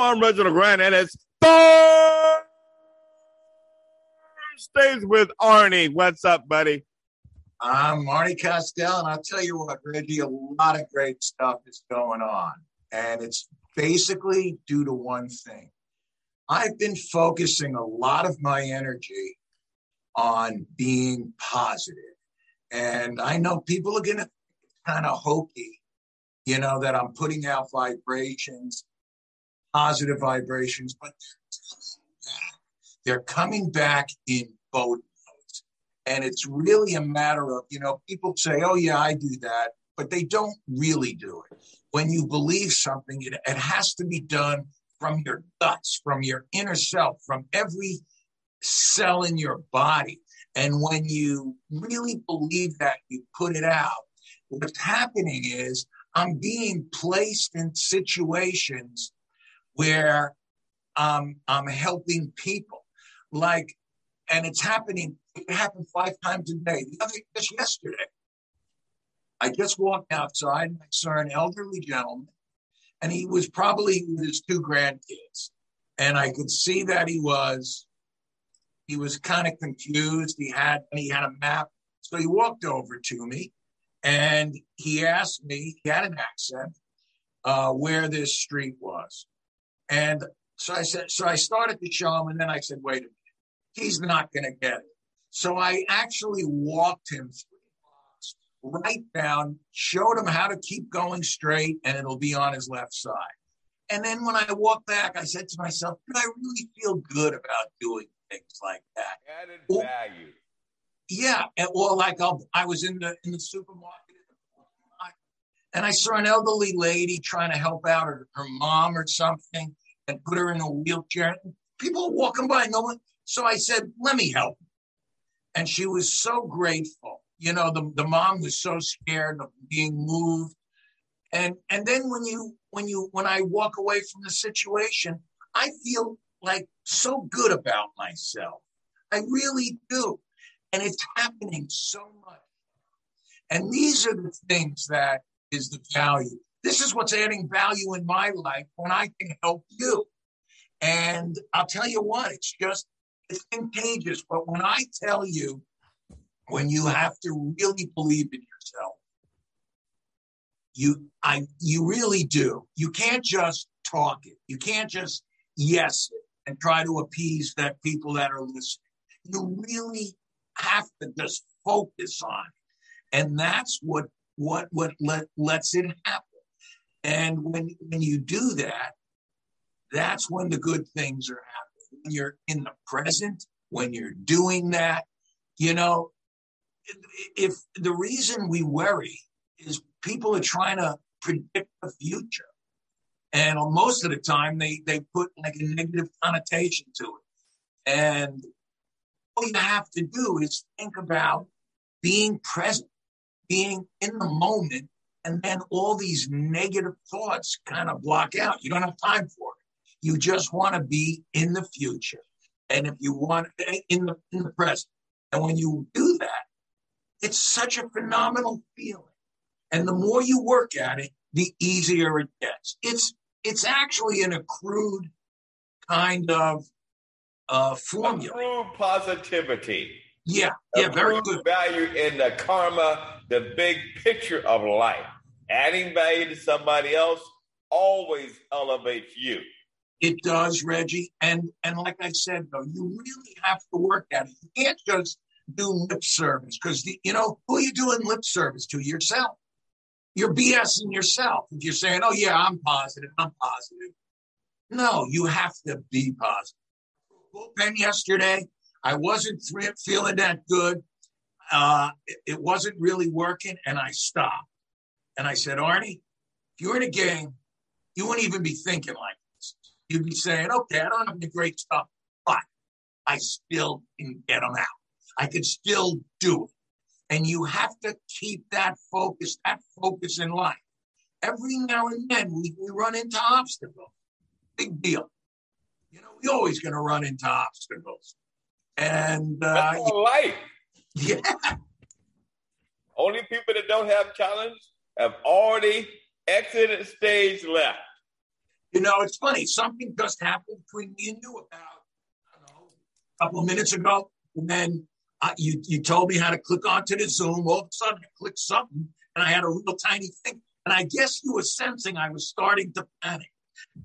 I'm Reginald Grant, and it's Thursdays with Arnie. What's up, buddy? I'm Arnie Costell, and I'll tell you what, Reggie, a lot of great stuff is going on. And it's basically due to one thing. I've been focusing a lot of my energy on being positive. And I know people are going to kind of hokey, you know, that I'm putting out vibrations, positive vibrations, but they're coming back in both modes. And it's really a matter of, you know, people say, oh, yeah, I do that, but they don't really do it. When you believe something, it, it has to be done from your guts, from your inner self, from every cell in your body. And when you really believe that, you put it out. What's happening is I'm being placed in situations where um, I'm helping people. Like, and it's happening, it happened five times a day. The other, just yesterday, I just walked outside and I saw an elderly gentleman, and he was probably with his two grandkids. And I could see that he was, he was kind of confused. He had, he had a map. So he walked over to me and he asked me, he had an accent, uh, where this street was. And so I said, so I started to show him, and then I said, wait a minute, he's not going to get it. So I actually walked him three blocks right down, showed him how to keep going straight, and it'll be on his left side. And then when I walked back, I said to myself, I really feel good about doing things like that? Added value. Yeah, or like I'll, I was in the in the supermarket, and I saw an elderly lady trying to help out her, her mom or something, and put her in a wheelchair. People walking by, no one. So I said, "Let me help." And she was so grateful. You know, the the mom was so scared of being moved, and and then when you when you when I walk away from the situation, I feel like so good about myself. I really do. And it's happening so much. And these are the things that is the value. This is what's adding value in my life when I can help you. And I'll tell you what, it's just, it's contagious. But when I tell you, when you have to really believe in yourself, you, I, you really do. You can't just talk it. You can't just yes and try to appease that people that are listening. You really have to just focus on it. And that's what what what let, lets it happen. And when when you do that, that's when the good things are happening. When you're in the present, when you're doing that, you know, if the reason we worry is people are trying to predict the future. And most of the time, they, they put like a negative connotation to it. And all you have to do is think about being present, being in the moment, and then all these negative thoughts kind of block out. You don't have time for it. You just want to be in the future. And if you want in the in the present. And when you do that, it's such a phenomenal feeling. And the more you work at it, the easier it gets. It's it's actually an accrued kind of uh, formula. Accrued positivity. Yeah, yeah, very good. Value in the karma, the big picture of life. Adding value to somebody else always elevates you. It does, Reggie. And and like I said, though, you really have to work at it. You can't just do lip service because you know who are you doing lip service to? Yourself you're BSing yourself if you're saying, "Oh yeah, I'm positive, I'm positive." No, you have to be positive. Bullpen yesterday, I wasn't feeling that good. Uh, it, wasn't really working, and I stopped. And I said, Arnie, if you're in a game, you wouldn't even be thinking like this. You'd be saying, "Okay, I don't have the great stuff, but I still can get them out. I can still do it." And you have to keep that focus, that focus in life. Every now and then we, we run into obstacles. Big deal. You know, we're always going to run into obstacles. And uh, That's life. Yeah. Only people that don't have challenge have already exited stage left. You know, it's funny. Something just happened between me and you about know, a couple of minutes ago, and then uh, you you told me how to click onto the Zoom. All of a sudden, I clicked something, and I had a real tiny thing. And I guess you were sensing I was starting to panic.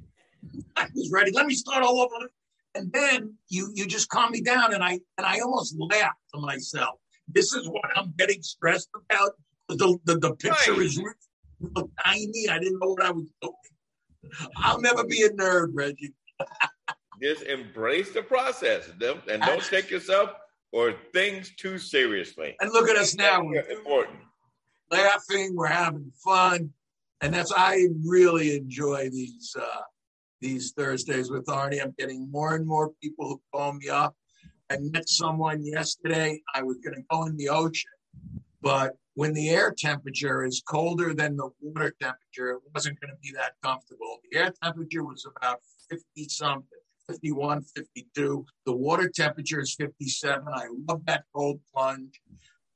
I was ready. Let me start all over. And then you you just calm me down, and I and I almost laughed to myself. This is what I'm getting stressed about. The the, the picture right. is real tiny. I didn't know what I was doing. I'll never be a nerd, Reggie. just embrace the process, and don't take yourself or things too seriously. And look at us now. We're important. Laughing, we're having fun, and that's I really enjoy these uh, these Thursdays with Arnie. I'm getting more and more people who call me up. I met someone yesterday. I was going to go in the ocean, but when the air temperature is colder than the water temperature, it wasn't going to be that comfortable. The air temperature was about 50 something, 51, 52. The water temperature is 57. I love that cold plunge.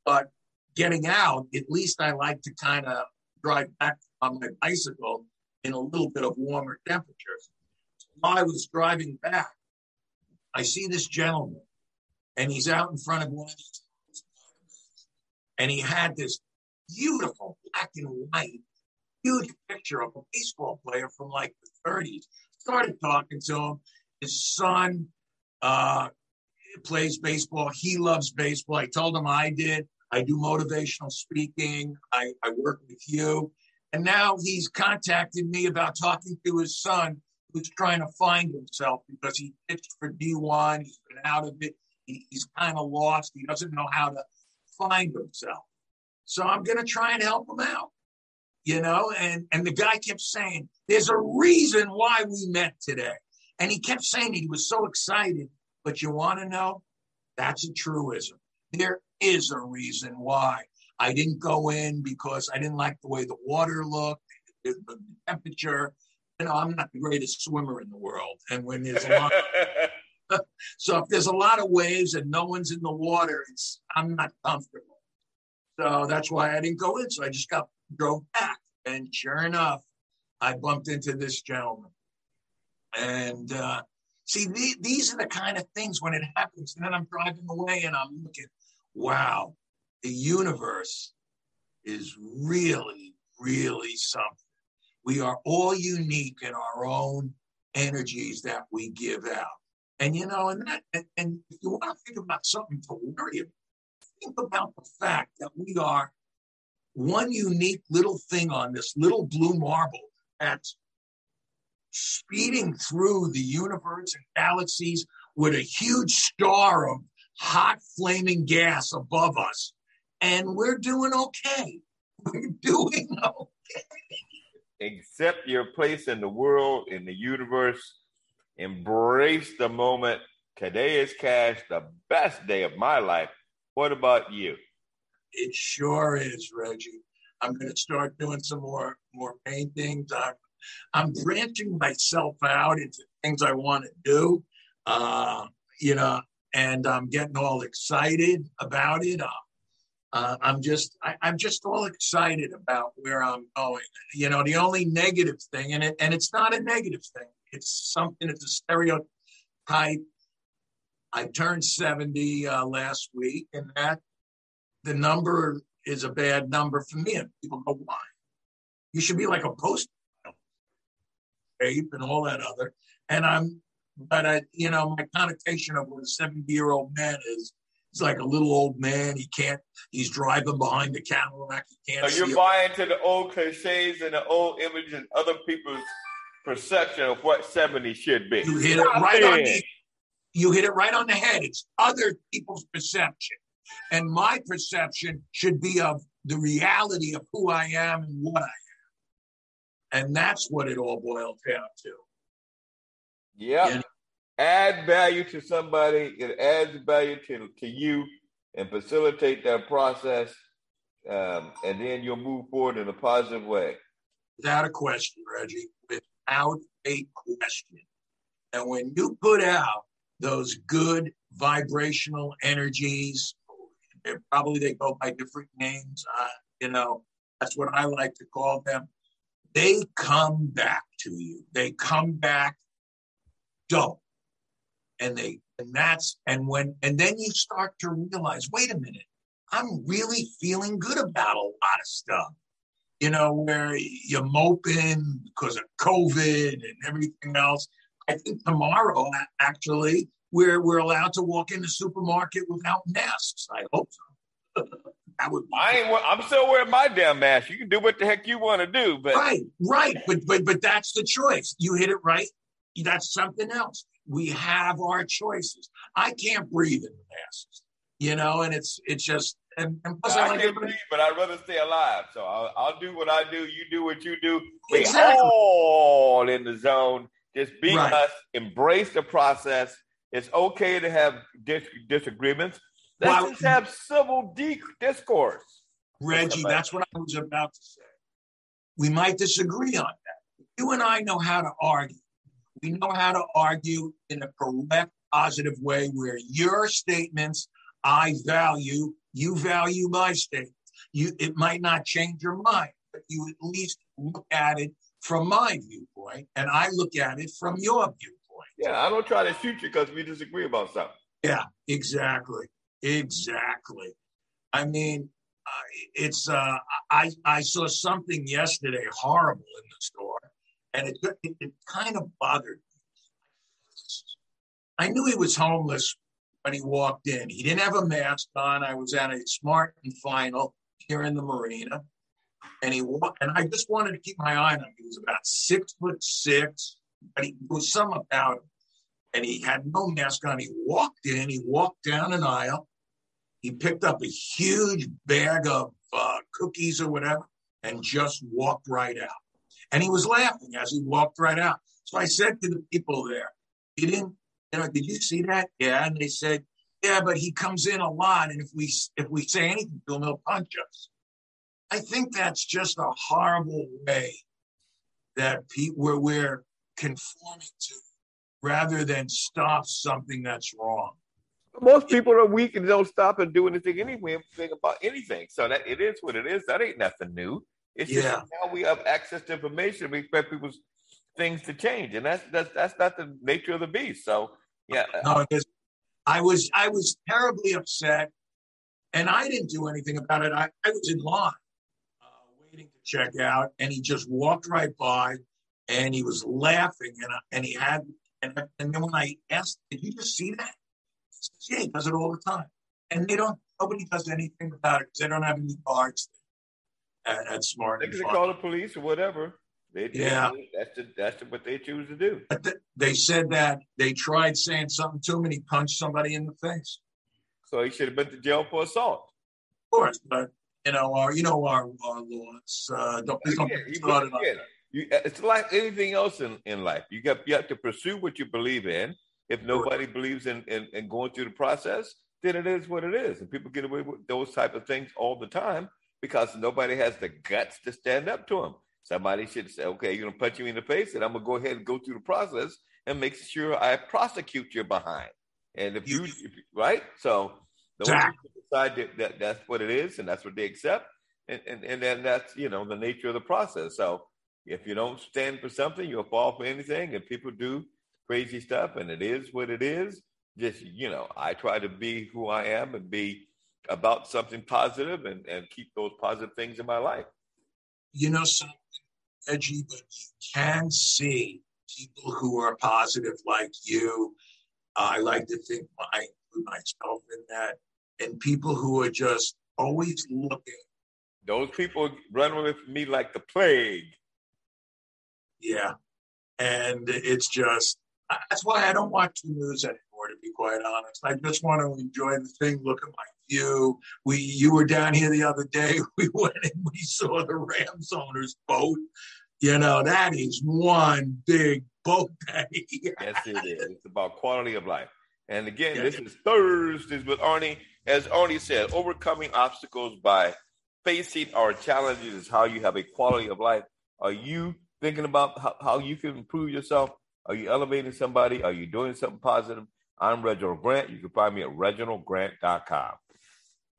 But getting out, at least I like to kind of drive back on my bicycle in a little bit of warmer temperatures. While I was driving back, I see this gentleman, and he's out in front of one of these and he had this beautiful black and white, huge picture of a baseball player from like the 30s. Started talking to him. His son uh, plays baseball. He loves baseball. I told him I did. I do motivational speaking. I, I work with you. And now he's contacted me about talking to his son who's trying to find himself because he pitched for D1. He's been out of it. He, he's kind of lost. He doesn't know how to find himself. So I'm going to try and help him out, you know? And, and the guy kept saying, there's a reason why we met today. And he kept saying he was so excited. But you want to know? That's a truism. There is a reason why. I didn't go in because I didn't like the way the water looked, the temperature. You know, I'm not the greatest swimmer in the world. And when there's a lot, so if there's a lot of waves and no one's in the water, it's I'm not comfortable. So that's why I didn't go in. So I just got drove back, and sure enough, I bumped into this gentleman. And uh, see, the, these are the kind of things when it happens. And then I'm driving away, and I'm looking, wow, the universe is really, really something. We are all unique in our own energies that we give out. And you know, and that, and, and if you want to think about something to worry about, think about the fact that we are one unique little thing on this little blue marble that's speeding through the universe and galaxies with a huge star of hot flaming gas above us. And we're doing okay. We're doing okay. Accept your place in the world, in the universe, Embrace the moment. Today is cash, the best day of my life. What about you? It sure is, Reggie. I'm going to start doing some more more paintings. I'm, I'm branching myself out into things I want to do. Uh, you know, and I'm getting all excited about it. Uh, uh, I'm just I, am just all excited about where I'm going. You know, the only negative thing, and it and it's not a negative thing it's something, it's a stereotype. I turned 70 uh, last week, and that the number is a bad number for me. And people go, why? You should be like a post rape and all that other. And I'm, but I, you know, my connotation of what a 70 year old man is, he's like a little old man. He can't, he's driving behind the Cadillac. He can't. So you're buying to the old cliches and the old image and other people's perception of what 70 should be. You hit it right on the you hit it right on the head. It's other people's perception. And my perception should be of the reality of who I am and what I am. And that's what it all boils down to. Yeah. Add value to somebody, it adds value to, to you and facilitate that process. Um, and then you'll move forward in a positive way. Without a question, Reggie without a question. And when you put out those good vibrational energies, probably they go by different names. Uh, you know, that's what I like to call them. they come back to you. They come back dope. And they and that's and when and then you start to realize, wait a minute, I'm really feeling good about a lot of stuff. You know, where you're moping because of COVID and everything else. I think tomorrow, actually, we're we're allowed to walk in the supermarket without masks. I hope so. that would. I ain't. I'm still wearing my damn mask. You can do what the heck you want to do, but right, right. But but but that's the choice. You hit it right. That's something else. We have our choices. I can't breathe in the masks, you know, and it's it's just and, and plus, I, I can't breathe, but I'd rather stay alive. So I'll, I'll, do what I do. You do what you do. We exactly. all in the zone. Just be right. us. Embrace the process. It's okay to have dis- disagreements. Let's well, just have civil de- discourse. Reggie, that's what I was about to say. We might disagree on that. You and I know how to argue. We know how to argue in a correct, positive way where your statements I value, you value my statements. You, it might not change your mind, but you at least look at it from my viewpoint, and I look at it from your viewpoint. Yeah, I don't try to shoot you because we disagree about something. Yeah, exactly, exactly. I mean, it's uh, I I saw something yesterday horrible in and it it, it kind of bothered me. I knew he was homeless when he walked in. He didn't have a mask on. I was at a Smart and Final here in the marina, and he walked. And I just wanted to keep my eye on him. He was about six foot six, but he was some about him. And he had no mask on. He walked in. He walked down an aisle. He picked up a huge bag of uh, cookies or whatever, and just walked right out. And he was laughing as he walked right out. So I said to the people there, "He didn't you know, did you see that? Yeah. And they said, yeah, but he comes in a lot. And if we, if we say anything to him, he'll punch us. I think that's just a horrible way that where we're conforming to rather than stop something that's wrong. Most people are weak and don't stop and do anything anyway, about anything. So that it is what it is. That ain't nothing new. It's yeah. just now we have access to information. We expect people's things to change, and that's that's that's not the nature of the beast. So yeah, no, I was I was terribly upset, and I didn't do anything about it. I, I was in line, uh, waiting to check out, and he just walked right by, and he was laughing, and and he had, and and then when I asked, did you just see that? He says, yeah, he does it all the time, and they don't. Nobody does anything about it because they don't have any cards. At, at Smart. They could call the police or whatever. They, yeah, that's the, that's the, what they choose to do. they said that they tried saying something to him, and he punched somebody in the face. So he should have been to jail for assault. Of course, but you know, our you know our, our laws. Uh, don't, don't yeah, you, uh, it's like anything else in, in life. You got you have to pursue what you believe in. If nobody sure. believes in, in, in going through the process, then it is what it is, and people get away with those type of things all the time because nobody has the guts to stand up to them. Somebody should say, okay, you're going to punch me in the face, and I'm going to go ahead and go through the process and make sure I prosecute your behind. And if you, if, right? So the decide that, that, that's what it is, and that's what they accept, and, and and then that's you know the nature of the process. So if you don't stand for something, you'll fall for anything, and people do crazy stuff, and it is what it is. Just you know, I try to be who I am and be about something positive and, and keep those positive things in my life. You know something? edgy, but you can see people who are positive like you. Uh, I like to think I include myself in that, and people who are just always looking. Those people run with me like the plague. Yeah, and it's just that's why I don't watch the news anymore. To be quite honest, I just want to enjoy the thing, look at my view. We you were down here the other day. We went and we saw the Rams owners boat you know, that is one big boat day. yes, it is. It's about quality of life. And again, yeah. this is Thursdays with Arnie. As Arnie said, overcoming obstacles by facing our challenges is how you have a quality of life. Are you thinking about how, how you can improve yourself? Are you elevating somebody? Are you doing something positive? I'm Reginald Grant. You can find me at reginaldgrant.com.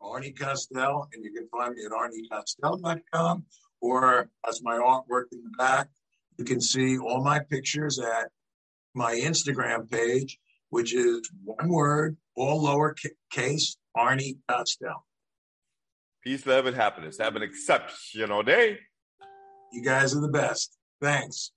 Arnie Costell, and you can find me at arniecostell.com or as my artwork in the back. You can see all my pictures at my Instagram page, which is one word, all lowercase, Arnie Costell. Peace, love, and happiness. Have an exceptional day. You guys are the best. Thanks.